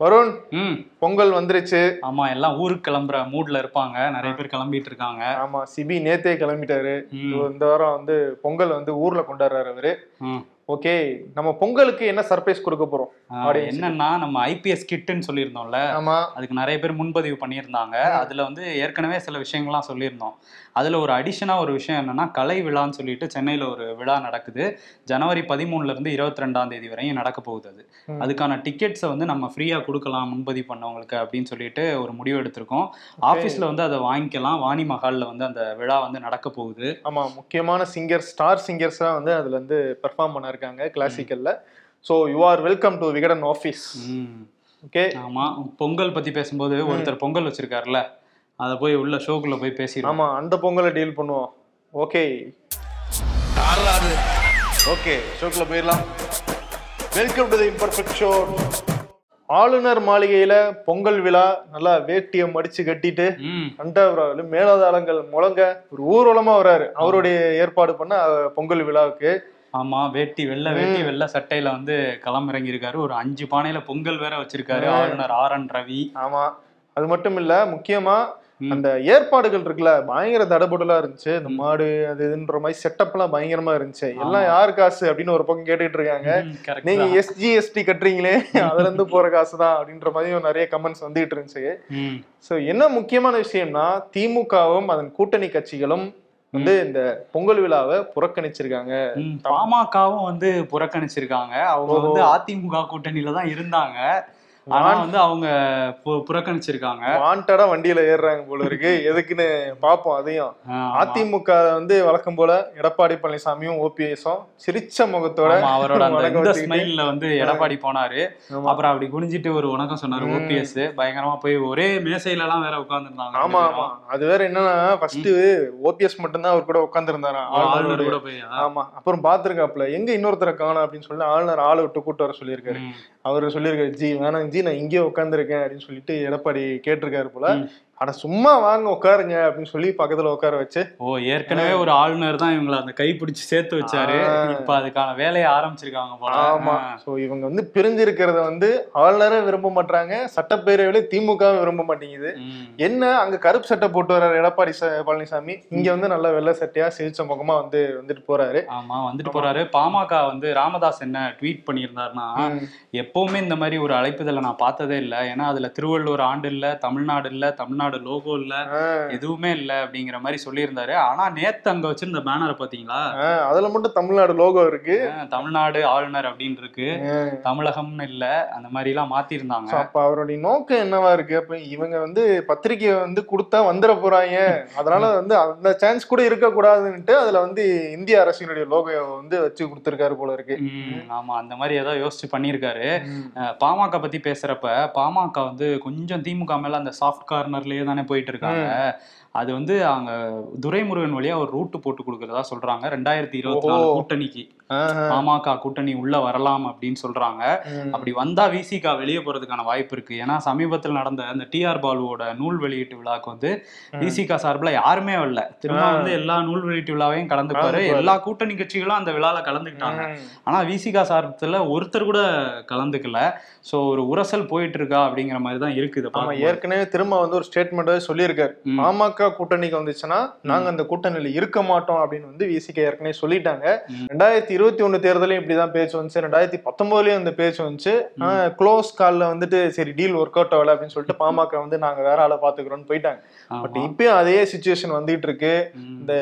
வருண் ம். பொங்கல் வந்துருச்சு. ஆமா எல்லாம் ஊருக்கு கிளம்புற மூட்ல இருப்பாங்க. நிறைய பேர் கிளம்பிட்டு இருக்காங்க. ஆமா சிபி நேத்தே கிளம்பிட்டாரு. இந்த வாரம் வந்து பொங்கல் வந்து ஊர்ல கொண்டாடுறாரு அவரு. ஓகே நம்ம பொங்கலுக்கு என்ன சர்ப்ரைஸ் கொடுக்க போறோம். என்னன்னா நம்ம ஐபிஎஸ் கிட்டுன்னு சொல்லியிருந்தோம்ல. ஆமா. அதுக்கு நிறைய பேர் முன்பதிவு பண்ணியிருந்தாங்க. அதுல வந்து ஏற்கனவே சில விஷயங்கள்லாம் சொல்லியிருந்தோம். அதுல ஒரு அடிஷனா ஒரு விஷயம் என்னன்னா கலை விழான்னு சொல்லிட்டு சென்னையில ஒரு விழா நடக்குது. ஜனவரி பதிமூணுல இருந்து இருபத்தி ரெண்டாம் தேதி வரையும் நடக்க போகுது அது. அதுக்கான டிக்கெட்ஸை வந்து நம்ம ஃப்ரீயா கொடுக்கலாம் முன்பதிவு பண்ணவங்களுக்கு அப்படின்னு சொல்லிட்டு ஒரு முடிவு எடுத்திருக்கோம். ஆபீஸ்ல வந்து அதை வாங்கிக்கலாம். வாணி மஹால்ல வந்து அந்த விழா வந்து நடக்க போகுது. ஆமா முக்கியமான சிங்கர் ஸ்டார் சிங்கர்ஸ் தான் வந்து அதுல வந்து பெர்ஃபார்ம் பண்ண இருக்காங்க கிளாசிக்கல்ல so you are welcome to Vikatan office. Okay ஆமா பொங்கல் பத்தி பேசும்போது ஒருத்தர் பொங்கல் வச்சிருக்காருல்ல? அத போய் உள்ள ஷோக்குள்ள போய் பேசிடுவோம். ஆமா அந்த பொங்கலை டீல் பண்ணுவோம். ஓகே ஓகே ஷோக்குள்ள போயிடலாம். Welcome to the imperfect show ஆளுநர் மாளிகையில பொங்கல் விழா நல்லா வேட்டியை மடிச்சு கட்டிட்டு அண்டவராவில் மேலதாளங்கள் முழங்க ஒரு ஊர்வலமா வராரு. அவருடைய ஏற்பாடு பண்ண பொங்கல் விழாவுக்கு. ஆமா வேட்டி வெள்ளை வேட்டி வெள்ளை சட்டையில வந்து களமிறங்கி இருக்காரு ஒரு அஞ்சு பானையில பொங்கல் வேற வச்சிருக்காரு. ஆளுநர் ஆர் என் ரவி. ஆமா. அது மட்டும் இல்ல முக்கியமா. அந்த ஏற்பாடுகள் இருக்குல்ல பயங்கர தடபுடலா இருந்துச்சு. இந்த மாடு அது இதுன்ற மாதிரி செட்டப் எல்லாம் பயங்கரமா இருந்துச்சு. எல்லாம். யார் காசு? அப்படின்னு ஒரு பக்கம் கேட்டுட்டு இருக்காங்க. நீங்க. எஸ்ஜிஎஸ்டி கட்டுறீங்களே அதுல இருந்து போற காசு தான் அப்படின்ற மாதிரியும் நிறைய கமெண்ட்ஸ் வந்துகிட்டு இருந்துச்சு. சோ என்ன முக்கியமான விஷயம்னா திமுகவும் அதன் கூட்டணி கட்சிகளும் வந்து இந்த பொங்கல் விழாவை புறக்கணிச்சிருக்காங்க. பாமகவும் வந்து புறக்கணிச்சிருக்காங்க. அவங்க. வந்து அதிமுக கூட்டணியில தான் இருந்தாங்க. ஆனா வந்து அவங்க புறக்கணிச்சிருக்காங்க. வாண்டடா வண்டியில ஏறுறாங்க போல இருக்கு. எதுக்குன்னு பாப்போம் அதையும். அதிமுக வந்து வழக்கம் போல எடப்பாடி பழனிசாமியும் ஓபிஎஸும் சிரிச்ச முகத்தோட அவரோட அந்த. ஸ்மைல்ல வந்து எடப்பாடி போனாரு. அப்புறம் அப்படி குனிஞ்சிட்டு ஒரு வணக்கம் சொன்னாரு. ஓபிஎஸ் பயங்கரமா போய் ஒரே மேசையில எல்லாம் வேற உட்கார்ந்துருந்தாங்க ஆமா ஆமா. அது வேற என்னன்னா ஃபர்ஸ்ட் ஓபிஎஸ் மட்டும்தான் அவர் கூட உட்கார்ந்து இருந்தாராம் ஆளுநர் கூட போய் ஆமா. அப்புறம் பாத்துருக்காப்ல எங்க இன்னொருத்தரை காணோம் அப்படின்னு சொல்லி ஆளுநர் ஆளை விட்டு கூட்டு வர சொல்லியிருக்காரு. அவரு சொல்லியிருக்காரு ஜி வேணாங்க ஜி நான் இங்கே உட்காந்துருக்கேன் அப்படின்னு சொல்லிட்டு எடப்பாடி கேட்டிருக்காரு போல. அட சும்மா வாங்க உட்காருங்க அப்படின்னு சொல்லி பக்கத்துல உட்கார வச்சு. ஓ ஏற்கனவே ஒரு ஆளுநர் தான் இவங்களை அந்த கை பிடிச்சு சேர்த்து வச்சாரு. இப்ப அதுக்கான வேலையை ஆரம்பிச்சிருக்காங்க ஆமா. சோ இவங்க வந்து பிரிஞ்சிருக்கிறத வந்து ஆளுநரை விரும்ப மாட்டாங்க சட்டப்பேரவையில திமுக விரும்ப மாட்டேங்குது. என்ன அங்க கருப்பு சட்டை போட்டு வர்றாரு எடப்பாடி பழனிசாமி. இங்க வந்து நல்ல வெள்ளை சட்டையா சிரிச்ச முகமா வந்து வந்துட்டு போறாரு. ஆமா வந்துட்டு போறாரு. பாமக வந்து ராமதாஸ் என்ன ட்வீட் பண்ணியிருந்தாருன்னா. எப்பவுமே இந்த மாதிரி ஒரு அழைப்புதலை நான் பார்த்ததே இல்லை. ஏன்னா அதுல திருவள்ளுவர் ஆண்டு இல்ல தமிழ்நாடு இல்ல தமிழ்நாடு லோகோ இல்ல எதுவுமே இல்ல அப்படிங்கிற மாதிரி சொல்லியிருந்தாரு. ஆனா நேத்து அங்க வச்சிருந்த பேனரை பாத்தீங்களா? அதுல மட்டும் தமிழ்நாடு லோகோ இருக்கு. தமிழ்நாடு ஆளுநர் அப்படின்னு இருக்கு. தமிழகம்னு இல்ல அந்த மாதிரி எல்லாம் மாத்திருந்தாங்க. அப்ப அவருடைய நோக்கம் என்னவா இருக்கு? அப்ப இவங்க வந்து பத்திரிக்கையை வந்து கொடுத்தா வந்துட போறாங்க. அதனால வந்து அந்த சான்ஸ் கூட இருக்க கூடாதுன்னுட்டு அதுல வந்து இந்திய அரசினுடைய லோகோ வந்து வச்சு கொடுத்திருக்காரு போல இருக்கு. ஆமா. அந்த மாதிரி ஏதோ யோசிச்சு பண்ணியிருக்காரு. பாமக பத்தி பேசுறப்ப பாமக வந்து கொஞ்சம் திமுக மேல அந்த சாஃப்ட் கார்னர்லயே தானே போயிட்டு இருக்காங்க அது வந்து அங்க துரைமுருகன் வழியா ஒரு ரூட் போட்டு கொடுக்கறதா சொல்றாங்க ரெண்டாயிரத்தி இருபத்தி நாலு. கூட்டணிக்கு. பாமக கூட்டணி உள்ள வரலாம் அப்படின்னு சொல்றாங்க. அப்படி வந்தா விசிகா வெளியே போறதுக்கான வாய்ப்பு இருக்கு ஏன்னா சமீபத்தில் நடந்த அந்த டிஆர் பாலுவோட நூல் வெளியீட்டு விழாக்கு வந்து விசிகா சார்பில் யாருமே வரல திரும்ப. வந்து எல்லா நூல் வெளியீட்டு விழாவையும் கலந்துப்பாரு. எல்லா கூட்டணி கட்சிகளும் அந்த விழால கலந்துக்கிட்டாங்க. ஆனா விசிகா சார்பத்துல ஒருத்தர் கூட கலந்துக்கல சோ ஒரு உரசல் போயிட்டு இருக்கா அப்படிங்கிற மாதிரி தான் இருக்குது. ஏற்கனவே திரும்ப வந்து ஒரு ஸ்டேட்மெண்ட் சொல்லியிருக்காரு. பாமக கூட்டணிக்கு வந்துச்சுன்னா நாங்க அந்த கூட்டணியில இருக்க மாட்டோம் அப்படின்னு வந்து விசிக ஏற்கனவே சொல்லிட்டாங்க. ரெண்டாயிரத்தி இருபத்தி ஒண்ணு தேர்தலையும் இப்படிதான் பேச்சு வந்துச்சு. ரெண்டாயிரத்தி பத்தொன்பதுலயும் இந்த பேச்சு வந்துச்சு. க்ளோஸ் கால்ல வந்துட்டு சரி டீல் ஒர்க் அவுட் ஆகல அப்படின்னு சொல்லிட்டு பாமக வந்து நாங்க வேற ஆளை பாத்துக்கிறோம்னு போயிட்டாங்க. பட். இப்பயும் அதே சுச்சுவேஷன் வந்துட்டு இருக்கு. இந்த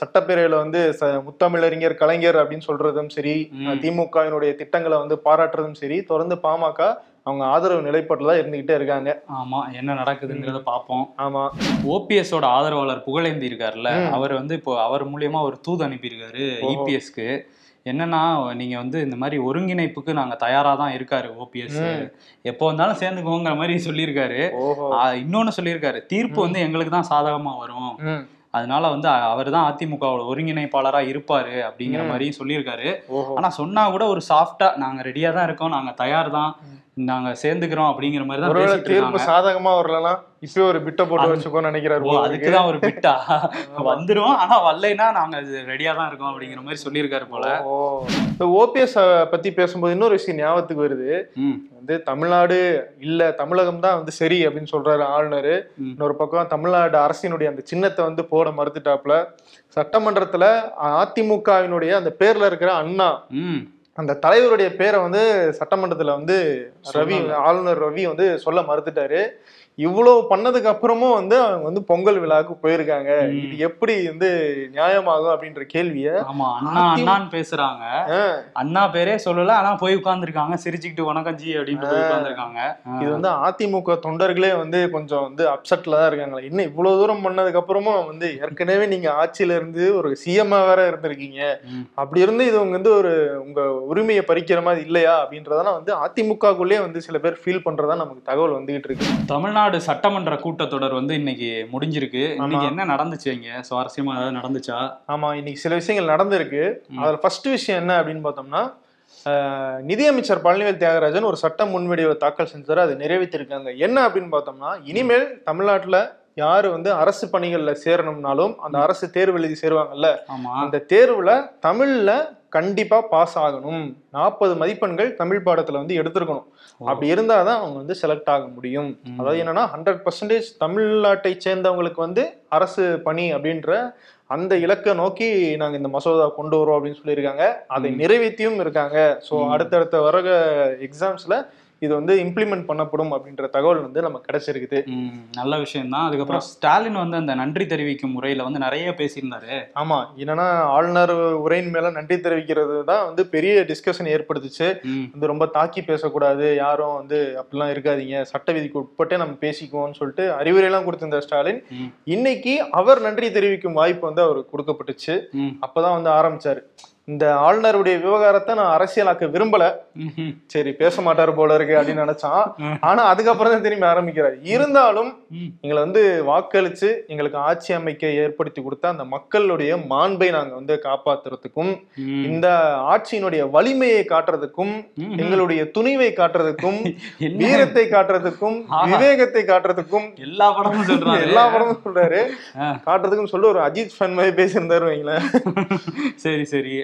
சட்டப்பேரவையில வந்து ச- முத்தமிழறிஞர் கலைஞர் அப்படின்னு சொல்றதும் சரி. திமுகவினுடைய திட்டங்களை வந்து பாராட்டுறதும் சரி தொடர்ந்து பாமக அவங்க ஆதரவு நிலைப்பாட்டுல இருந்துகிட்டே இருக்காங்க. ஆமா என்ன நடக்குதுங்கிறத பார்ப்போம் ஆமா. ஓபிஎஸோட ஆதரவாளர் புகழேந்தி இருக்காருல்ல. அவர் வந்து இப்போ அவர் மூலியமா ஒரு தூது அனுப்பியிருக்காரு. இபிஎஸ்க்கு என்னன்னா நீங்க வந்து இந்த மாதிரி ஒருங்கிணைப்புக்கு நாங்க தயாரா தான் இருக்காரு ஓபிஎஸ். எப்போ வந்தாலும் சேர்ந்துக்கோங்கிற மாதிரி சொல்லியிருக்காரு. இன்னொன்னு சொல்லியிருக்காரு. தீர்ப்பு வந்து எங்களுக்கு தான் சாதகமா வரும். அதனால வந்து அவர் தான் அதிமுகவோட ஒருங்கிணைப்பாளரா இருப்பாரு அப்படிங்கிற. மாதிரியும் சொல்லியிருக்காரு. ஆனா சொன்னா கூட ஒரு சாஃப்டா நாங்க ரெடியா தான் இருக்கோம். நாங்க தயார் தான். நாங்க சேர்ந்துக்கிறோம் அப்படிங்கிற மாதிரி தான் தீர்ப்பு சாதகமா வரலாம் இப்பவே ஒரு பிட்ட போட்டு அது- வச்சுக்கோன்னு நினைக்கிறாரு ஓ போல அதுக்கு இருக்கு. தான் ஒரு பிட்டா? வந்துரும் ஆனா வரலைன்னா நாங்க ரெடியா தான் இருக்கோம் அப்படிங்கிற மாதிரி சொல்லியிருக்காரு போல. ஓ இந்த ஓபிஎஸ் பத்தி பேசும்போது இன்னொரு விஷயம் ஞாபகத்துக்கு வருது. வந்து தமிழ்நாடு இல்ல தமிழகம் தான் வந்து சரி அப்படின்னு சொல்றாரு ஆளுநர். இன்னொரு பக்கம் தமிழ்நாடு அரசினுடைய அந்த சின்னத்தை வந்து போட மறுத்துட்டாப்ல சட்டமன்றத்துல அதிமுகவினுடைய அந்த பேர்ல இருக்கிற அண்ணா அந்த தலைவருடைய பேரை வந்து சட்டமன்றத்துல வந்து ரவி. ஆளுநர் ரவி வந்து சொல்ல மறுத்துட்டாரு இவ்வளவு பண்ணதுக்கு அப்புறமும் வந்து அவங்க வந்து பொங்கல் விழாவுக்கு போயிருக்காங்க. இது எப்படி வந்து நியாயமாகும் அப்படின்ற கேள்விய ஆமா அண்ணா அண்ணான்னு பேசுறாங்க. அண்ணா பேரே சொல்லல ஆனா போய் உட்கார்ந்துருக்காங்க. சிரிச்சுக்கிட்டு வணக்கம் ஜி அப்படின்ட்டு போய் உட்கார்ந்துருக்காங்க. இது வந்து அதிமுக தொண்டர்களே வந்து கொஞ்சம் வந்து அப்செட்ல தான் இருக்காங்களா. இன்னும் இவ்வளவு தூரம் பண்ணதுக்கு அப்புறமும் வந்து ஏற்கனவே நீங்க ஆட்சியில இருந்து ஒரு சிஎம்மா வேற இருந்திருக்கீங்க. அப்படி இருந்து இது வந்து ஒரு உங்க உரிமையை பறிக்கிற மாதிரி இல்லையா அப்படின்றதெல்லாம் வந்து அதிமுகக்குள்ளே வந்து சில பேர் ஃபீல் பண்றதா நமக்கு தகவல் வந்துகிட்டு இருக்கு. தமிழ்நாடு சட்டமன்ற கூட்டத்தொடர் வந்து இன்னைக்கு முடிஞ்சிருக்கு. இன்னைக்கு என்ன நடந்துச்சு இங்க? சுவாரஸ்யமா ஏதாவது நடந்துச்சா? ஆமா இன்னைக்கு சில விஷயங்கள் நடந்திருக்கு. அதுல ஃபர்ஸ்ட் விஷயம் என்ன அப்படின்னு பார்த்தோம்னா நிதியமைச்சர் பழனிவேல் தியாகராஜன் ஒரு சட்ட முன்வடிவை தாக்கல் செஞ்சாரு அதை நிறைவேற்றிருக்காங்க. என்ன அப்படின்னு பார்த்தோம்னா இனிமேல் தமிழ்நாட்டுல யாரு வந்து அரசு பணிகள்ல சேரணும்னாலும் அந்த அரசு தேர்வு எழுதி சேருவாங்கல்ல அந்த தேர்வுல தமிழ்ல கண்டிப்பா பாஸ் ஆகணும் நாற்பது மதிப்பெண்கள் தமிழ் பாடத்துல வந்து எடுத்திருக்கணும். அப்படி இருந்தாதான் அவங்க வந்து செலக்ட் ஆக முடியும். அதாவது என்னன்னா ஹண்ட்ரட் பர்சன்டேஜ் தமிழ்நாட்டை சேர்ந்தவங்களுக்கு வந்து அரசு பணி அப்படின்ற அந்த இலக்கை நோக்கி நாங்க இந்த மசோதா கொண்டு வரோம் அப்படின்னு சொல்லியிருக்காங்க அதை. நிறைவேற்றியும் இருக்காங்க ஸோ. அடுத்தடுத்த வர எக்ஸாம்ஸ்ல இது வந்து இம்ப்ளிமெண்ட் பண்ணப்படும் அப்படின்ற தகவல் வந்து நமக்கு கிடைச்சிருக்குது. நல்ல விஷயம் தான் அதுக்கப்புறம் ஸ்டாலின் வந்து அந்த நன்றி தெரிவிக்கும் முறையில வந்து நிறைய பேசியிருந்தாரு. ஆமா என்னன்னா ஆளுநர் உரையின் மேல நன்றி தெரிவிக்கிறது தான் வந்து பெரிய டிஸ்கஷன் ஏற்படுத்துச்சு. வந்து ரொம்ப தாக்கி பேசக்கூடாது யாரும் வந்து அப்படிலாம் இருக்காதீங்க சட்ட விதிக்கு உட்பட்டே நம்ம பேசிக்குவோம்னு சொல்லிட்டு அறிவுரையெல்லாம் கொடுத்திருந்த ஸ்டாலின். இன்னைக்கு அவர் நன்றி தெரிவிக்கும் வாய்ப்பு வந்து அவருக்கு கொடுக்கப்பட்டுச்சு. அப்பதான் வந்து ஆரம்பிச்சாரு. இந்த ஆளுநருடைய விவகாரத்தை நான் அரசியலாக்க விரும்பல. சரி பேச மாட்டாரு போல இருக்கு அப்படின்னு நினைச்சான். ஆனா அதுக்கப்புறம் தான் திரும்பி ஆரம்பிக்கிறார் இருந்தாலும் எங்களை வந்து வாக்களிச்சு எங்களுக்கு ஆட்சி அமைக்க ஏற்படுத்தி கொடுத்த அந்த மக்களுடைய மாண்பை நாங்க வந்து காப்பாத்துறதுக்கும். இந்த ஆட்சியினுடைய வலிமையை காட்டுறதுக்கும். எங்களுடைய துணிவை காட்டுறதுக்கும்? வீரத்தை காட்டுறதுக்கும். விவேகத்தை காட்டுறதுக்கும் எல்லா படமும் சொல்றாரு எல்லா படமும் சொல்றாரு. காட்டுறதுக்கும் சொல்லி ஒரு அஜித் ஃபன் மாதிரி பேசியிருந்தாரு வைங்களேன் சரி சரி.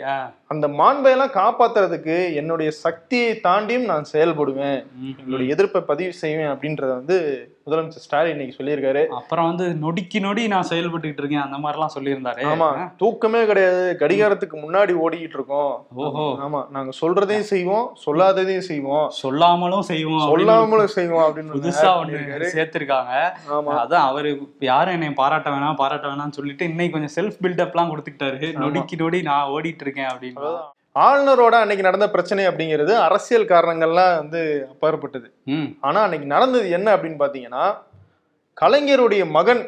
அந்த மாண்பை எல்லாம் காப்பாத்துறதுக்கு என்னுடைய சக்தியை தாண்டியும் நான் செயல்படுவேன். என்னுடைய எதிர்ப்பை பதிவு செய்வேன் அப்படின்றத வந்து முதலமைச்சர் ஸ்டாலின் இன்னைக்கு சொல்லியிருக்காரு. அப்புறம் வந்து நொடிக்கு நொடி நான் செயல்பட்டுக்கிட்டு இருக்கேன் அந்த மாதிரிலாம் சொல்லியிருந்தாரு. ஆமா தூக்கமே கிடையாது. கடிகாரத்துக்கு முன்னாடி ஓடிக்கிட்டு இருக்கோம். ஓஹோ. ஆமா நாங்க சொல்றதையும் செய்வோம் சொல்லாததையும் செய்வோம். சொல்லாமலும் செய்வோம் சொல்லாமலும் செய்வோம் அப்படின்னு புதுசா ஒண்ணு. சேர்த்திருக்காங்க. ஆமா. அதான் அவரு யாரும் என்னை பாராட்ட வேணாம் பாராட்ட வேணாம்னு சொல்லிட்டு இன்னைக்கு கொஞ்சம் செல்ஃப் பில்டப்லாம் கொடுத்துக்கிட்டாரு. நொடிக்கு நொடி நான் ஓடிட்டு இருக்கேன் அப்படின்னு. ஆளுநரோட அன்னைக்கு நடந்த பிரச்சனை அப்படிங்கிறது அரசியல் காரணங்கள்லாம் வந்து அப்பாற்பட்டது ம் ஆனா அன்னைக்கு நடந்தது என்ன அப்படின்னு பாத்தீங்கன்னா கலைஞருடைய மகன்.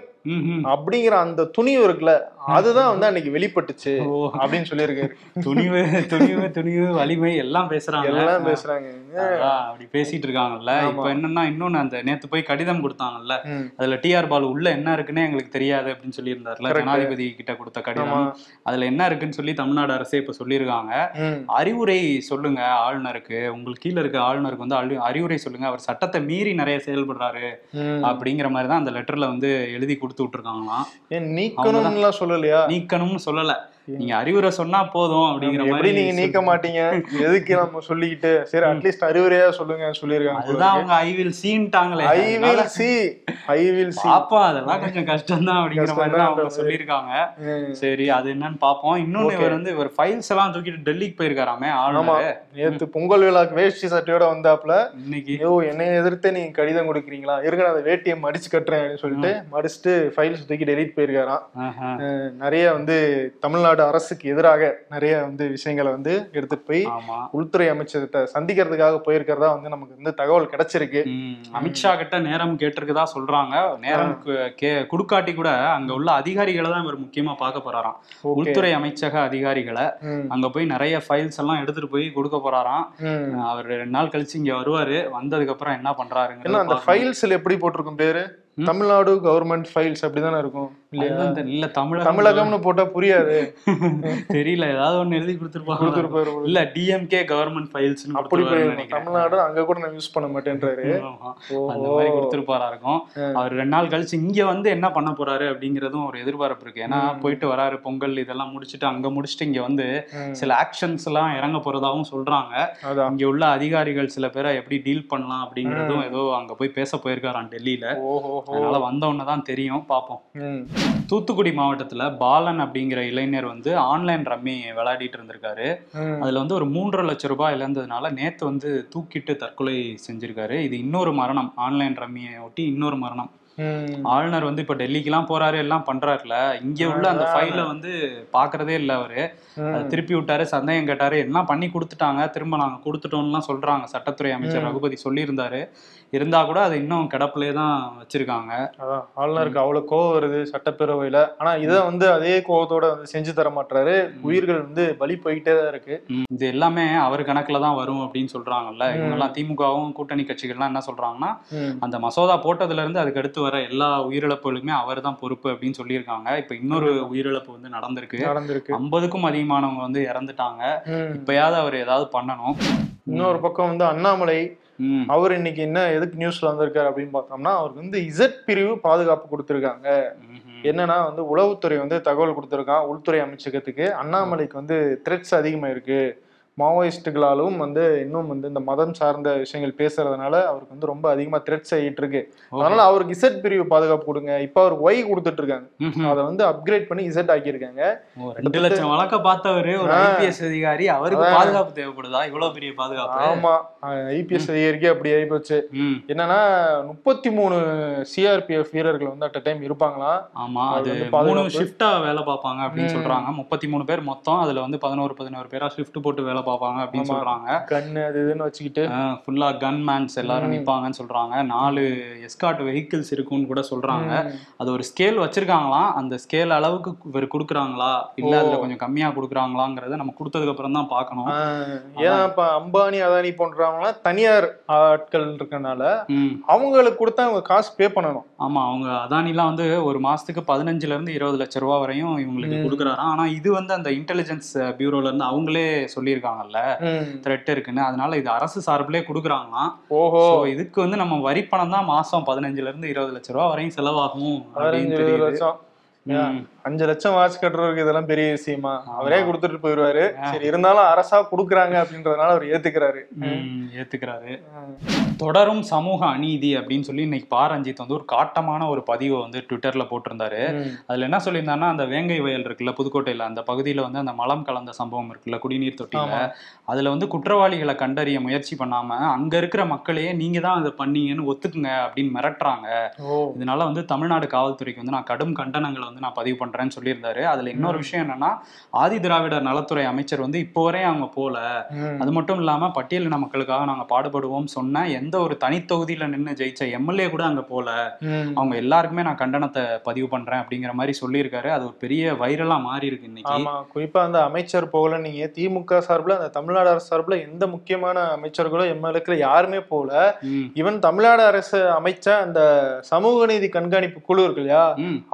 அப்படிங்கிற அந்த துணிவு இருக்குல்ல அதுதான் வந்து அன்னைக்கு வெளிப்பட்டுச்சு அப்படின்னு சொல்லியிருக்காரு துணிவு துணிவு துணிவு வலிமை எல்லாம் பேசுறாங்க. எல்லாம் பேசுறாங்க. அப்படி பேசிட்டு இருக்காங்கல்ல. இப்ப என்னன்னா இன்னொன்னு அந்த நேத்து போய் கடிதம் கொடுத்தாங்கல்ல. அதுல டிஆர் பாலு உள்ள என்ன இருக்குன்னே எங்களுக்கு தெரியாது அப்படின்னு சொல்லியிருந்தாருல. ஜனாதிபதி கிட்ட கொடுத்த கடிதம். அதுல என்ன இருக்குன்னு சொல்லி தமிழ்நாடு அரசே இப்ப சொல்லியிருக்காங்க. அறிவுரை சொல்லுங்க ஆளுநருக்கு. உங்களுக்கு கீழ இருக்க ஆளுநருக்கு வந்து அறி- அறிவுரை சொல்லுங்க. அவர் சட்டத்தை மீறி நிறைய செயல்படுறாரு. அப்படிங்கிற மாதிரி தான் அந்த லெட்டர்ல வந்து எழுதி கொடுத்து விட்டுருக்காங்களாம். ஏன் நீக்கணும்லாம் சொல்லலையா? நீக்கணும்னு சொல்லல. நீங்க அறிவுரை சொன்னா போதும் அப்படிங்கிற மாதிரி நீங்க நீக்க மாட்டீங்க? எதுக்கு நம்ம சொல்லிக்கிட்டு? சரி அட்லீஸ்ட் அறிவுரையா சொல்லுங்க சொல்லியிருக்காங்க அதுதான் அவங்க I will சீன்ட்டாங்களே I will see I will see பாப்பா அதெல்லாம் கொஞ்சம் கஷ்டம் தான் அப்படிங்கிற மாதிரி தான் அவங்க சொல்லியிருக்காங்க. சரி அது என்னன்னு பாப்போம். இன்னொன்னு. இவர் வந்து இவர் ஃபைல்ஸ் எல்லாம் தூக்கிட்டு டெல்லிக்கு போயிருக்காராமே ஆமா. ஆளுநர் நேத்து பொங்கல் விழாக்கு வேஷ்டி சட்டையோட வந்தாப்புல இன்னைக்கு. ஐயோ என்னை எதிர்த்து நீங்க கடிதம் கொடுக்குறீங்களா? இருங்க நான் அந்த வேட்டியை மடிச்சு கட்டுறேன் அப்படின்னு சொல்லிட்டு மடிச்சுட்டு ஃபைல்ஸ் தூக்கி டெலிட் போயிருக்காராம். நிறைய வந்து தமிழ்நாடு அரசுக்கு எதிராக நிறைய வந்து விஷயங்களை வந்து எடுத்துட்டு போய் உள்துறை அமைச்சர்கிட்ட சந்திக்கிறதுக்காக போயிருக்கிறதா வந்து நமக்கு வந்து தகவல் கிடைச்சிருக்கு. அமித்ஷா கிட்ட நேரம் கேட்டிருக்கதா சொல்றாங்க. நேரம் குடுக்காட்டி கூட அங்க உள்ள அதிகாரிகளை தான் இவர் முக்கியமா பார்க்க போறாராம். உள்துறை அமைச்சக அதிகாரிகளை அங்க போய் நிறைய ஃபைல்ஸ் எல்லாம் எடுத்துட்டு போய் கொடுக்க போறாராம். அவர் ரெண்டு நாள் கழிச்சு இங்க வருவாரு. வந்ததுக்கு அப்புறம் என்ன என்ன அந்த பண்றாருங்க ஃபைல்ஸ்ல எப்படி போட்டிருக்கும் பேரு? தமிழ்நாடு கவர்மெண்ட் ஃபைல்ஸ் அப்படிதானே இருக்கும்? இல்லையா. இல்ல தமிழகம் தமிழகம்னு போட்டா புரியாது. தெரியல ஏதாவது ஒண்ணு எழுதி கொடுத்துருப்பாங்க. கொடுத்துருப்பாரு இல்ல டிஎம்கே கவர்மெண்ட் ஃபைல்ஸ் அப்படி தமிழ்நாடு அங்க கூட நான் யூஸ் பண்ண மாட்டேன்றாரு. அந்த மாதிரி கொடுத்துருப்பாரா இருக்கும். அவர் ரெண்டு நாள் கழிச்சு இங்க வந்து என்ன பண்ண போறாரு அப்படிங்கறதும் ஒரு எதிர்பார்ப்பு இருக்கு. ஏன்னா போயிட்டு வராரு பொங்கல் இதெல்லாம் முடிச்சுட்டு அங்க முடிச்சுட்டு இங்க வந்து. சில ஆக்ஷன்ஸ் எல்லாம் இறங்க போறதாவும் சொல்றாங்க. இங்க உள்ள அதிகாரிகள் சில பேரை எப்படி டீல் பண்ணலாம் அப்படிங்கறதும் ஏதோ அங்க போய் பேச போயிருக்காராம் டெல்லியில. ஓஹோ. அதனால வந்தவொன்னு தான் தெரியும் பார்ப்போம் தூத்துக்குடி மாவட்டத்துல பாலன் அப்படிங்கிற இளைஞர் வந்து ஆன்லைன் ரம்மி விளையாடிட்டு இருந்திருக்காரு. அதுல வந்து ஒரு மூன்றரை லட்சம் ரூபாய் இழந்ததுனால நேத்து வந்து தூக்கிட்டு தற்கொலை செஞ்சிருக்காரு. இது இன்னொரு மரணம். ஆன்லைன் ரம்மியை ஒட்டி இன்னொரு மரணம். ஆளுநர் வந்து இப்ப டெல்லிக்கெல்லாம் போறாரு எல்லாம் பண்றாருல. இங்க உள்ள அந்த ஃபைல வந்து பாக்குறதே இல்ல அவரு. திருப்பி விட்டாரு சந்தேகம் கேட்டாரு. எல்லாம் பண்ணி கொடுத்துட்டாங்க திரும்ப நாங்க கொடுத்துட்டோம்லாம் சொல்றாங்க. சட்டத்துறை அமைச்சர் ரகுபதி சொல்லியிருந்தாரு. இருந்தா கூட அது இன்னும் கிடப்பிலே தான் வச்சிருக்காங்க. அதான் ஆளுநருக்கு அவ்வளவு கோவம் வருது சட்டப்பேரவையில. ஆனா இதை வந்து அதே கோவத்தோட வந்து செஞ்சு தர மாட்டாரு உயிர்கள் வந்து பலி போயிட்டே தான் இருக்கு. இது எல்லாமே அவர் கணக்குல தான் வரும் அப்படின்னு சொல்றாங்கல்ல. இவங்க எல்லாம் திமுகவும் கூட்டணி கட்சிகள்லாம் என்ன சொல்றாங்கன்னா. அந்த மசோதா போட்டதுல இருந்து அதுக்கு அடுத்து வர எல்லா உயிரிழப்புகளுமே அவர் தான் பொறுப்பு அப்படின்னு சொல்லியிருக்காங்க. இப்ப இன்னொரு உயிரிழப்பு வந்து நடந்திருக்கு. நடந்திருக்கு. ஐம்பதுக்கும் அதிகமானவங்க வந்து இறந்துட்டாங்க. இப்பயாவது அவர் ஏதாவது பண்ணணும். இன்னொரு பக்கம் வந்து அண்ணாமலை அவர் இன்னைக்கு என்ன எதுக்கு நியூஸ்ல வந்திருக்காரு அப்படின்னு பார்த்தோம்னா அவருக்கு வந்து இசட் பிரிவு பாதுகாப்பு கொடுத்திருக்காங்க. என்னன்னா வந்து உளவுத்துறை வந்து தகவல் கொடுத்திருக்கான் உள்துறை அமைச்சகத்துக்கு. அண்ணாமலைக்கு வந்து த்ரெட்ஸ் அதிகமா இருக்கு மாவோயிஸ்டுகளாலும் வந்து இன்னும் வந்து இந்த மதம் சார்ந்த விஷயங்கள் பேசுறதுனால அவருக்கு வந்து ரொம்ப அதிகமா த்ரெட்ஸ் ஆகிட்டு இருக்கு. அதனால அவருக்கு இசட் பிரிவு பாதுகாப்பு கொடுங்க. இப்ப அவருக்கு ஒய் கொடுத்துட்டு இருக்காங்க. அதை வந்து அப்கிரேட் பண்ணி இசட் ஆக்கியிருக்காங்க. ரெண்டு லட்சம் வழக்க பார்த்தவரு ஒரு. ஐபிஎஸ் அதிகாரி. அவருக்கு. பாதுகாப்பு தேவைப்படுதா? இவ்வளவு பெரிய பாதுகாப்பு? ஆமா. ஐபிஎஸ் அதிகாரிக்கு அப்படி ஆயிப்போச்சு. என்னன்னா முப்பத்தி மூணு சிஆர்பிஎஃப் வீரர்கள் வந்து அட் டைம் இருப்பாங்களாம். ஆமா அது மூணு. ஷிஃப்டா வேலை பார்ப்பாங்க அப்படின்னு. சொல்றாங்க. முப்பத்தி மூணு பேர் மொத்தம். அதுல வந்து பதினோரு பதினோரு பேரா ஷிஃப்ட் போட்டு வேலை பார்ப்பாங்க அப்படின்னு. சொல்றாங்க கன்னு அது இதுன்னு வச்சுக்கிட்டு ஃபுல்லா கன் மேன்ஸ் எல்லாரும் ம். நிப்பாங்கன்னு சொல்றாங்க நாலு எஸ்காட் வெஹிக்கிள்ஸ் இருக்குன்னு கூட சொல்றாங்க. அது ஒரு ஸ்கேல் வச்சிருக்காங்களாம் அந்த ஸ்கேல் அளவுக்கு இவர் கொடுக்குறாங்களா இல்ல. அதுல கொஞ்சம் கம்மியா கொடுக்குறாங்களாங்கிறத நம்ம கொடுத்ததுக்கு அப்புறம் தான் பார்க்கணும் ஏன்னா இப்ப அம்பானி அதானி போன்றவங்கலாம் தனியார் ஆட்கள் இருக்கனால. அவங்களுக்கு கொடுத்தா அவங்க காசு பே பண்ணணும் ஆமா அவங்க அதானிலாம் வந்து ஒரு மாசத்துக்கு பதினஞ்சுல இருந்து இருபது லட்சம் ரூபாய் வரையும் இவங்களுக்கு. கொடுக்குறாராம் ஆனா இது வந்து அந்த இன்டெலிஜென்ஸ் பியூரோல இருந்து அவங்களே சொல்லியிருக்காங்கல்ல த்ரெட் இருக்குன்னு. அதனால இது அரசு சார்பிலே கொடுக்குறாங்களாம். ஓஹோ. இதுக்கு வந்து நம்ம வரி பணம் தான் மாசம் பதினஞ்சுல இருந்து இருபது லட்சம் ரூபாய் வரையும் செலவாகும் அப்படின்னு தெரியுது. அஞ்சு லட்சம் வாட்ச் கட்டுறவருக்கு இதெல்லாம் பெரிய விஷயமா. அவரே கொடுத்துட்டு போயிடுவாரு சரி இருந்தாலும் அரசா கொடுக்குறாங்க அப்படின்றதுனால அவர் ஏத்துக்கிறாரு. ஏத்துக்கிறாரு. தொடரும் சமூக அநீதி அப்படின்னு சொல்லி இன்னைக்கு பா. ரஞ்சித் வந்து ஒரு காட்டமான ஒரு பதிவை வந்து ட்விட்டர்ல போட்டிருந்தாரு. அதுல என்ன சொல்லியிருந்தாருன்னா அந்த வேங்கை வயல் இருக்குல்ல புதுக்கோட்டையில அந்த பகுதியில வந்து அந்த மலம் கலந்த சம்பவம் இருக்குல்ல குடிநீர் தொட்டியில. அதுல வந்து குற்றவாளிகளை கண்டறிய முயற்சி பண்ணாம அங்க இருக்கிற மக்களையே நீங்க தான் அதை பண்ணீங்கன்னு ஒத்துக்குங்க அப்படின்னு மிரட்டுறாங்க. இதனால வந்து தமிழ்நாடு காவல்துறைக்கு வந்து நான் கடும் கண்டனங்களை வந்து நான் பதிவு பண்றேன்னு சொல்லியிருந்தாரு. அதுல இன்னொரு விஷயம் என்னன்னா ஆதி திராவிடர் நலத்துறை அமைச்சர் வந்து இப்போ வரையும் அவங்க போல. அது மட்டும் இல்லாம பட்டியலின மக்களுக்காக நாங்க பாடுபடுவோம் சொன்ன எந்த ஒரு தனித்தொகுதியில நின்று ஜெயிச்ச எம்எல்ஏ கூட அங்க போல. அவங்க எல்லாருக்குமே நான் கண்டனத்தை பதிவு பண்றேன் அப்படிங்கிற மாதிரி சொல்லியிருக்காரு. அது ஒரு பெரிய வைரலா மாறி இருக்கு இன்னைக்கு. ஆமா. குறிப்பா அந்த அமைச்சர் போகல நீங்க திமுக சார்பில் அந்த தமிழ்நாடு அரசு சார்பில் எந்த முக்கியமான அமைச்சர்களோ எம்எல்ஏக்களோ யாருமே போல. ம், ஈவன் தமிழ்நாடு அரசு அமைச்ச அந்த சமூக நீதி கண்காணிப்பு குழு இருக்கு இல்லையா.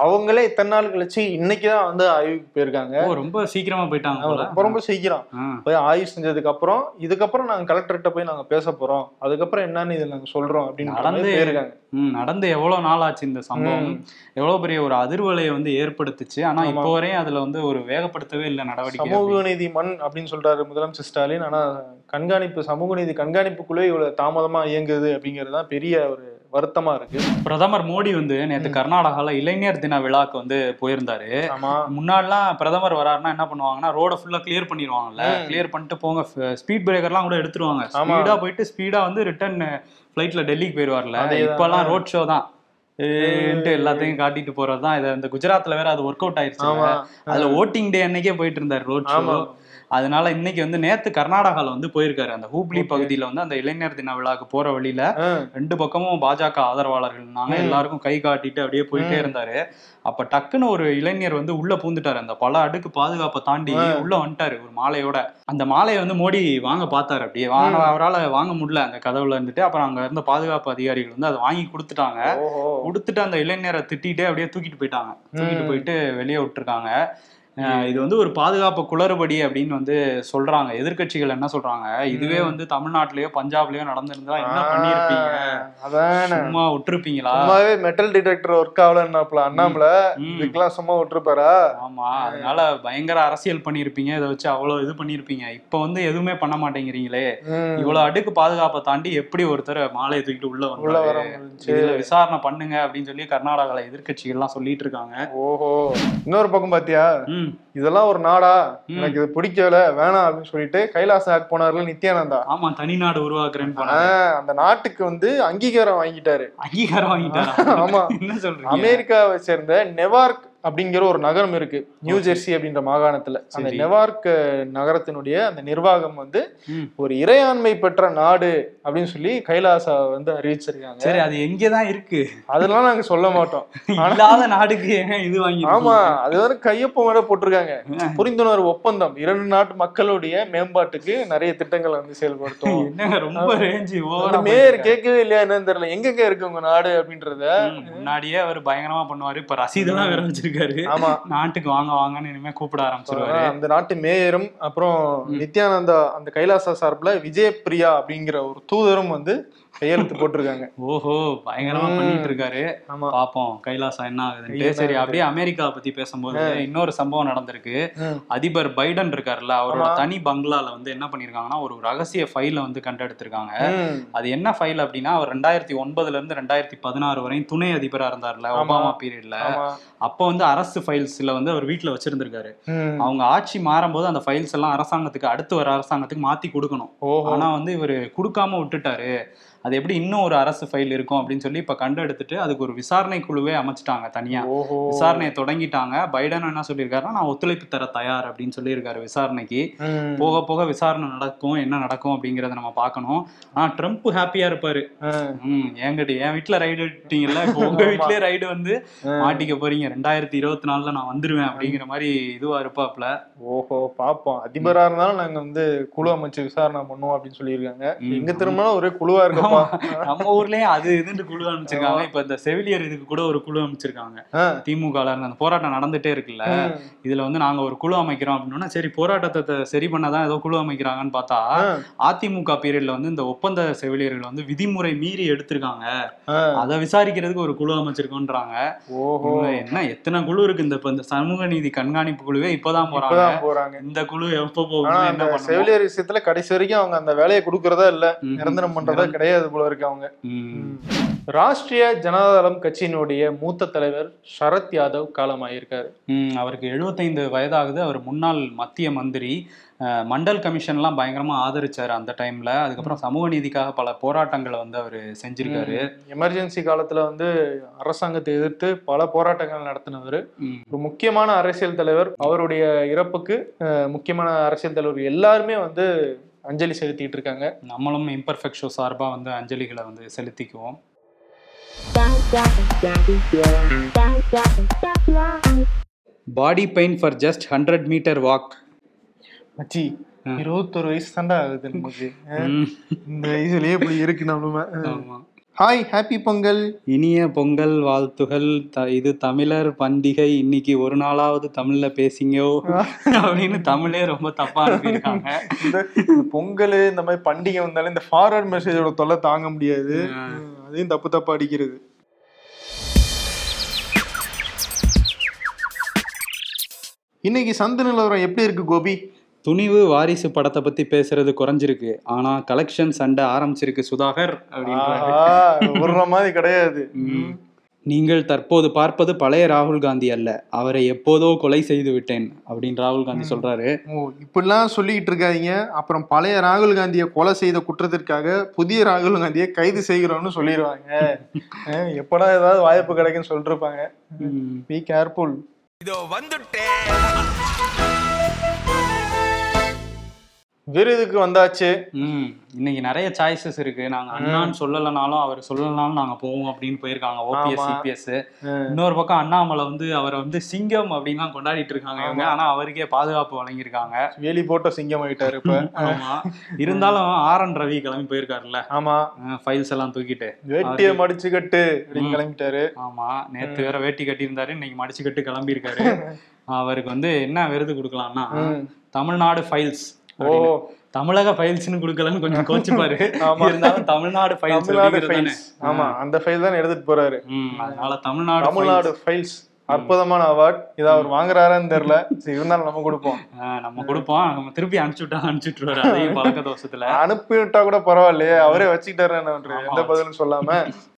அவங்களே இத்தனை நாள் கழிச்சு இன்னைக்கு தான் வந்து ஆய்வுக்கு போயிருக்காங்க. ரொம்ப சீக்கிரமா போயிட்டாங்க ரொம்ப ரொம்ப சீக்கிரம். போய் ஆய்வு செஞ்சதுக்கு அப்புறம் இதுக்கப்புறம் நாங்க கலெக்டர்கிட்ட போய் நாங்க பேச போறோம். அதுக்கப்புறம் என்னன்னு இதில் நாங்க சொல்றோம் அப்படின்னு நடந்து- போயிருக்காங்க. நடந்து எவ்வளவு நாள் ஆச்சு இந்த சம்பவம்? எவ்வளவு பெரிய ஒரு அதிர்வலையை வந்து ஏற்படுத்துச்சு. ஆனா. இப்போ வரையும் அதுல வந்து ஒரு வேகப்படுத்தவே இல்லை நடவடிக்கை சமூக நீதி மண் அப்படின்னு சொல்றாரு முதலமைச்சர் ஸ்டாலின். ஆனா கண்காணிப்பு சமூக நீதி கண்காணிப்பு குழு இவ்வளவு தாமதமா இயங்குது அப்படிங்கிறது தான் பெரிய ஒரு வருத்தமா இருக்கு. பிரதமர் மோடி வந்து நேத்து கர்நாடகால இளைஞர் தின விழாக்கு வந்து போயிருந்தாரு. முன்னாடிலாம் பிரதமர் வராருன்னா என்ன பண்ணுவாங்கன்னா ரோட ஃபுல்லா கிளியர் பண்ணிடுவாங்கல்ல. கிளியர் பண்ணிட்டு போங்க. ஸ்பீட் பிரேக்கர்லாம் கூட எடுத்துருவாங்க. ஸ்பீடா போயிட்டு ஸ்பீடா வந்து ரிட்டர்ன் ஃபிளைட்ல டெல்லிக்கு போயிடுவார்ல அதேதான். இப்பெல்லாம் ரோட் ஷோ தான். எல்லாத்தையும் காட்டிட்டு போறதுதான். இது இந்த குஜராத்ல வேற அது ஒர்க் அவுட் ஆயிருச்சு அதுல ஓட்டிங் டே அன்னைக்கே போயிட்டு இருந்தாரு ரோட் ஷோ அதனால இன்னைக்கு வந்து நேத்து கர்நாடகால வந்து போயிருக்காரு அந்த ஹூப்ளி. பகுதியில வந்து அந்த இளைஞர் தின விழாக்கு போற வழியில ரெண்டு பக்கமும் பாஜக ஆதரவாளர்கள் ம். எல்லாருக்கும் கை காட்டிட்டு அப்படியே போயிட்டே. இருந்தாரு அப்ப டக்குன்னு ஒரு இளைஞர் வந்து உள்ள பூந்துட்டாரு அந்த பல அடுக்கு பாதுகாப்பை தாண்டி. உள்ள வந்துட்டாரு ஒரு மாலையோட அந்த மாலையை வந்து மோடி வாங்க பார்த்தாரு அப்படியே வாங்க. அவரால வாங்க முடியல அந்த கதவுல இருந்துட்டு அப்புறம் அங்க இருந்த பாதுகாப்பு அதிகாரிகள் வந்து அதை வாங்கி கொடுத்துட்டாங்க கொடுத்துட்டு அந்த இளைஞரை திட்டிட்டு அப்படியே தூக்கிட்டு போயிட்டாங்க தூக்கிட்டு. போயிட்டு வெளியே விட்டுருக்காங்க இது வந்து ஒரு பாதுகாப்பு குளறுபடி அப்படின்னு வந்து சொல்றாங்க. எதிர்க்கட்சிகள் என்ன சொல்றாங்க? இதுவே. வந்து தமிழ்நாட்டிலயோ பஞ்சாப்லயோ நடந்திருந்தா என்ன பண்ணிருப்பீங்க சும்மா விட்டுருப்பீங்களா? சும்மாவே மெட்டல் டிடெக்டர் ஒர்க் ஆகலன்னாப்ல அண்ணாமல. இதுக்கெல்லாம் சும்மா விட்டுருப்பாரா? ஆமா அதனால பயங்கர அரசியல் பண்ணிருப்பீங்க இதை வச்சு அவ்வளவு இது பண்ணிருப்பீங்க இப்ப வந்து எதுவுமே பண்ண மாட்டேங்கிறீங்களே. இவ்வளவு அடுக்கு பாதுகாப்பை தாண்டி எப்படி ஒருத்தர் மாலையை தூக்கிட்டு உள்ள முடிஞ்சுச்சு இதுல விசாரணை பண்ணுங்க அப்படின்னு சொல்லி கர்நாடகால எதிர்க்கட்சிகள் எல்லாம் சொல்லிட்டு இருக்காங்க. ஓஹோ. இன்னொரு பக்கம் பாத்தியா? இதெல்லாம் ஒரு நாடா. எனக்கு இது பிடிக்கல வேணாம் அப்படின்னு சொல்லிட்டு கைலாச ஆக் போனார்ல நித்யானந்தா. ஆமா தனி நாடு உருவாக்குறேன்னு அந்த நாட்டுக்கு வந்து அங்கீகாரம் வாங்கிட்டாரு. அங்கீகாரம் வாங்கிட்டாரா? ஆமா. என்ன சொல்றீங்க? அமெரிக்காவை சேர்ந்த நெவார்க் அப்படிங்கிற ஒரு நகரம் இருக்கு. நியூ ஜெர்சி அப்படின்ற மாகாணத்துல. அந்த. நெவார்க் நகரத்தினுடைய அந்த நிர்வாகம் வந்து. ஒரு இறையாண்மை பெற்ற நாடு அப்படின்னு சொல்லி கைலாசா வந்து அறிவிச்சிருக்காங்க. சரி அது எங்கதான் இருக்கு? அதெல்லாம் நாங்க சொல்ல மாட்டோம். இல்லாத நாடுக்கு இது வாங்கி ஆமா அது வந்து கையொப்பம் வேற போட்டிருக்காங்க. புரிந்துணர்வு ஒப்பந்தம். இரண்டு நாட்டு மக்களுடைய மேம்பாட்டுக்கு நிறைய திட்டங்களை வந்து செயல்படுத்தும் ரொம்ப ரேஞ்சு மேயர் கேட்கவே இல்லையா என்னன்னு தெரியல. எங்கெங்க இருக்கு உங்க நாடு அப்படின்றத? முன்னாடியே அவர் பயங்கரமா பண்ணுவாரு. இப்ப ரசீதெல்லாம் வேற வச்சிருக்காரு. ஆமா. நாட்டுக்கு வாங்க வாங்கன்னு இனிமே கூப்பிட ஆரம்பிச்சிருவாரு. அந்த நாட்டு மேயரும் அப்புறம் நித்யானந்தா அந்த கைலாசா சார்பில் விஜயபிரியா அப்படிங்கிற ஒரு தூதரும் வந்து கையெழுத்து போட்டிருக்காங்க ஓஹோ பயங்கரமா. பண்ணிட்டு இருக்காரு பாப்போம் கைலாசா என்ன ஆகுதுன்ட்டு சரி? அப்படியே அமெரிக்கா பத்தி பேசும்போது இன்னொரு சம்பவம் நடந்திருக்கு. அதிபர் பைடன் இருக்காருல்ல அவரோட. தனி பங்களால வந்து என்ன பண்ணிருக்காங்கன்னா ஒரு ரகசிய ஃபைல வந்து கண்டெடுத்திருக்காங்க. அது என்ன ஃபைல் அப்படின்னா அவர் ரெண்டாயிரத்தி ஒன்பதுல இருந்து ரெண்டாயிரத்தி பதினாறு வரையும் துணை அதிபரா இருந்தார்ல. ஒபாமா பீரியட்ல அப்போ வந்து அரசு ஃபைல்ஸ்ல வந்து அவர் வீட்டுல வச்சிருந்திருக்காரு. அவங்க ஆட்சி மாறும்போது அந்த ஃபைல்ஸ் எல்லாம் அரசாங்கத்துக்கு அடுத்து வர அரசாங்கத்துக்கு மாத்தி கொடுக்கணும் ஆனா வந்து இவர் கொடுக்காம விட்டுட்டாரு அது எப்படி இன்னும் ஒரு அரசு ஃபைல் இருக்கும் அப்படின்னு சொல்லி இப்ப கண்டெடுத்துட்டு அதுக்கு ஒரு விசாரணை குழுவே அமைச்சிட்டாங்க தனியா. விசாரணையை தொடங்கிட்டாங்க. பைடன் என்ன சொல்லியிருக்காருன்னா நான் ஒத்துழைப்பு தர தயார் அப்படின்னு சொல்லியிருக்காரு விசாரணைக்கு. போக போக விசாரணை நடக்கும் என்ன நடக்கும் அப்படிங்கறத நம்ம பார்க்கணும். ஆனா ட்ரம்ப் ஹாப்பியா இருப்பாரு. ஆ. ம் என்கிட்ட என் வீட்டுல ரைடு விட்டீங்கல்ல இப்போ உங்க ஆமா. வீட்லயே ரைடு வந்து. மாட்டிக்க போறீங்க. ரெண்டாயிரத்தி இருபத்தி நாலுல நான் வந்துருவேன் அப்படிங்கிற மாதிரி இதுவா இருப்பாப்ல. ஓஹோ பாப்போம். அதிபரா இருந்தாலும் நாங்க வந்து குழு அமைச்சு விசாரணை பண்ணுவோம் அப்படின்னு சொல்லியிருக்காங்க. எங்க திரும்பினாலும் ஒரே குழுவா நம்ம ஊர்லயும் அது இதுன்னு குழு அமைச்சிருக்காங்க. இப்ப இந்த செவிலியர் இதுக்கு கூட ஒரு குழு அமைச்சிருக்காங்க. திமுக அந்த போராட்டம் நடந்துட்டே இருக்குல்ல. இதுல வந்து நாங்க ஒரு குழு அமைக்கிறோம் அப்படின்னா சரி போராட்டத்தை சரி பண்ணதான் ஏதோ குழு அமைக்கிறாங்கன்னு பார்த்தா. அதிமுக பீரியட்ல வந்து இந்த ஒப்பந்த செவிலியர்கள் வந்து விதிமுறை மீறி எடுத்திருக்காங்க. அதை விசாரிக்கிறதுக்கு ஒரு குழு அமைச்சிருக்கோன்றாங்க. என்ன எத்தனை குழு இருக்கு? இந்த இப்ப இந்த சமூக நீதி கண்காணிப்பு குழுவே இப்பதான் போறாங்க. இந்த குழு எப்ப போகும் செவிலியர் விஷயத்துல கடைசி வரைக்கும் அவங்க அந்த வேலையை கொடுக்கறதா இல்ல. நிரந்தரம் பண்றதா கிடையாது. போல இருக்கு அவங்க. ராஷ்டிரிய ஜனதாதளம் கட்சியினுடைய மூத்த தலைவர் சரத் யாதவ் காலமாயிருக்காரு. அவருக்கு 75 வயதாகுது. அவர் முன்னாள் மத்திய மந்திரி. மண்டல் கமிஷன்லாம் பயங்கரமா ஆதரிச்சாரு அந்த டைம்ல. அதுக்கப்புறம் சமூக நீதிக்காக பல போராட்டங்களை வந்து அவர் செஞ்சிருக்காரு. எமர்ஜென்சி காலத்துல வந்து அரசாங்கத்தை எதிர்த்து பல போராட்டங்கள் நடத்தினவர். ஒரு முக்கியமான அரசியல் தலைவர். அவருடைய இறப்புக்கு முக்கியமான அரசியல் தலைவர் எல்லாருமே வந்து அஞ்சலி செலுத்திட்டு இருக்காங்க. நம்மளும் இம்பர்ஃபெக்ட் ஷோ சார்பா வந்து அஞ்சலிகளை வந்து செலுத்திக்குவோம். Body pain for just hundred meter walk மச்சி இருபத்தொரு வயசு தாண்டா ஆகுது நமக்கு. இந்த வயசுலயே இப்படி இருக்கு நம்மளுமே ஹாய் ஹாப்பி பொங்கல் இனிய பொங்கல் வாழ்த்துகள். த- இது தமிழர் பண்டிகை. இன்னைக்கு ஒரு நாளாவது தமிழ்ல பேசிங்கோ. அப்படின்னு தமிழே ரொம்ப தப்பா இந்த இந்த பொங்கல் இந்த மாதிரி பண்டிகை வந்தாலும் இந்த ஃபார்வர்ட் மெசேஜோட தொல்லை தாங்க முடியாது. அதையும் தப்பு தப்பா அடிக்கிறது. இன்னைக்கு சந்தை நிலவரம் எப்படி இருக்கு கோபி? துணிவு வாரிசு படத்தை பத்தி பேசுறது குறைஞ்சிருக்கு. ஆனா கலெக்ஷன் சண்டை ஆரம்பிச்சிருக்கு சுதாகர் விடுற மாதிரி கிடையாது. நீங்கள் தற்போது பார்ப்பது பழைய ராகுல் காந்தி அல்ல. அவரை எப்போதோ கொலை செய்து விட்டேன் அப்படின்னு ராகுல் காந்தி சொல்றாரு. ஓ இப்படிலாம் சொல்லிக்கிட்டு இருக்காதீங்க. அப்புறம் பழைய ராகுல் காந்தியை கொலை செய்த குற்றத்திற்காக புதிய ராகுல் காந்தியை கைது செய்கிறோம்னு சொல்லிடுவாங்க. எப்படா ஏதாவது வாய்ப்பு கிடைக்குன்னு ம். பி கேர்ஃபுல் இதோ வந்துட்டேன். விருதுக்கு வந்தாச்சு? ம் இன்னைக்கு நிறைய சாய்ஸஸ் இருக்கு. நாங்க அண்ணான்னு சொல்லலைனாலும் அவர் சொல்லலனாலும் நாங்க போவோம் அப்படின்னு போயிருக்காங்க. ஓபிஎஸ். சிபிஎஸ். இன்னொரு பக்கம் அண்ணாமலை வந்து அவரை வந்து சிங்கம் அப்படின்னு கொண்டாடிட்டு இருக்காங்க இவங்க. ஆனா அவருக்கே பாதுகாப்பு வழங்கியிருக்காங்க. வேலி போட்ட சிங்கம் ஆயிட்டாரு இப்ப. ஆமா. இருந்தாலும் ஆர் என் ரவி கிளம்பி போயிருக்காருல்ல. ஆமா. ஃபைல்ஸ் எல்லாம் தூக்கிட்டு. வேட்டிய மடிச்சு கட்டு கிளம்பிட்டாரு. ஆமா. நேத்து வேற வேட்டி கட்டியிருந்தாரு. இன்னைக்கு மடிச்சு கட்டு கிளம்பி இருக்காரு அவருக்கு வந்து என்ன விருது கொடுக்கலாம்னா. தமிழ்நாடு ஃபைல்ஸ் ஓ. தமிழக ஃபைல்ஸ்னு கொடுக்கலன்னு கொஞ்சம் கோச்சுப்பாரு. இருந்தாலும் தமிழ்நாடு ஃபைல்ஸ் தமிழ்நாடு ஃபைல்ஸ் ஆமா அந்த ஃபைல் தான் எடுத்துட்டு போறாரு. அதனால தமிழ்நாடு தமிழ்நாடு ஃபைல்ஸ் அற்புதமான அவார்ட் இதை அவர் வாங்குறாரான்னு தெரியல. சரி, இருந்தாலும் நம்ம கொடுப்போம். நம்ம கொடுப்போம். நம்ம திருப்பி அனுப்பிச்சு விட்டா அனுப்பிச்சு விட்டுருவாரு. அதையும் பழக்க தோஷத்துல. அனுப்பி விட்டா கூட பரவாயில்லையே. அவரே வச்சுக்கிட்டாரு எந்த பதிலும் சொல்லாம.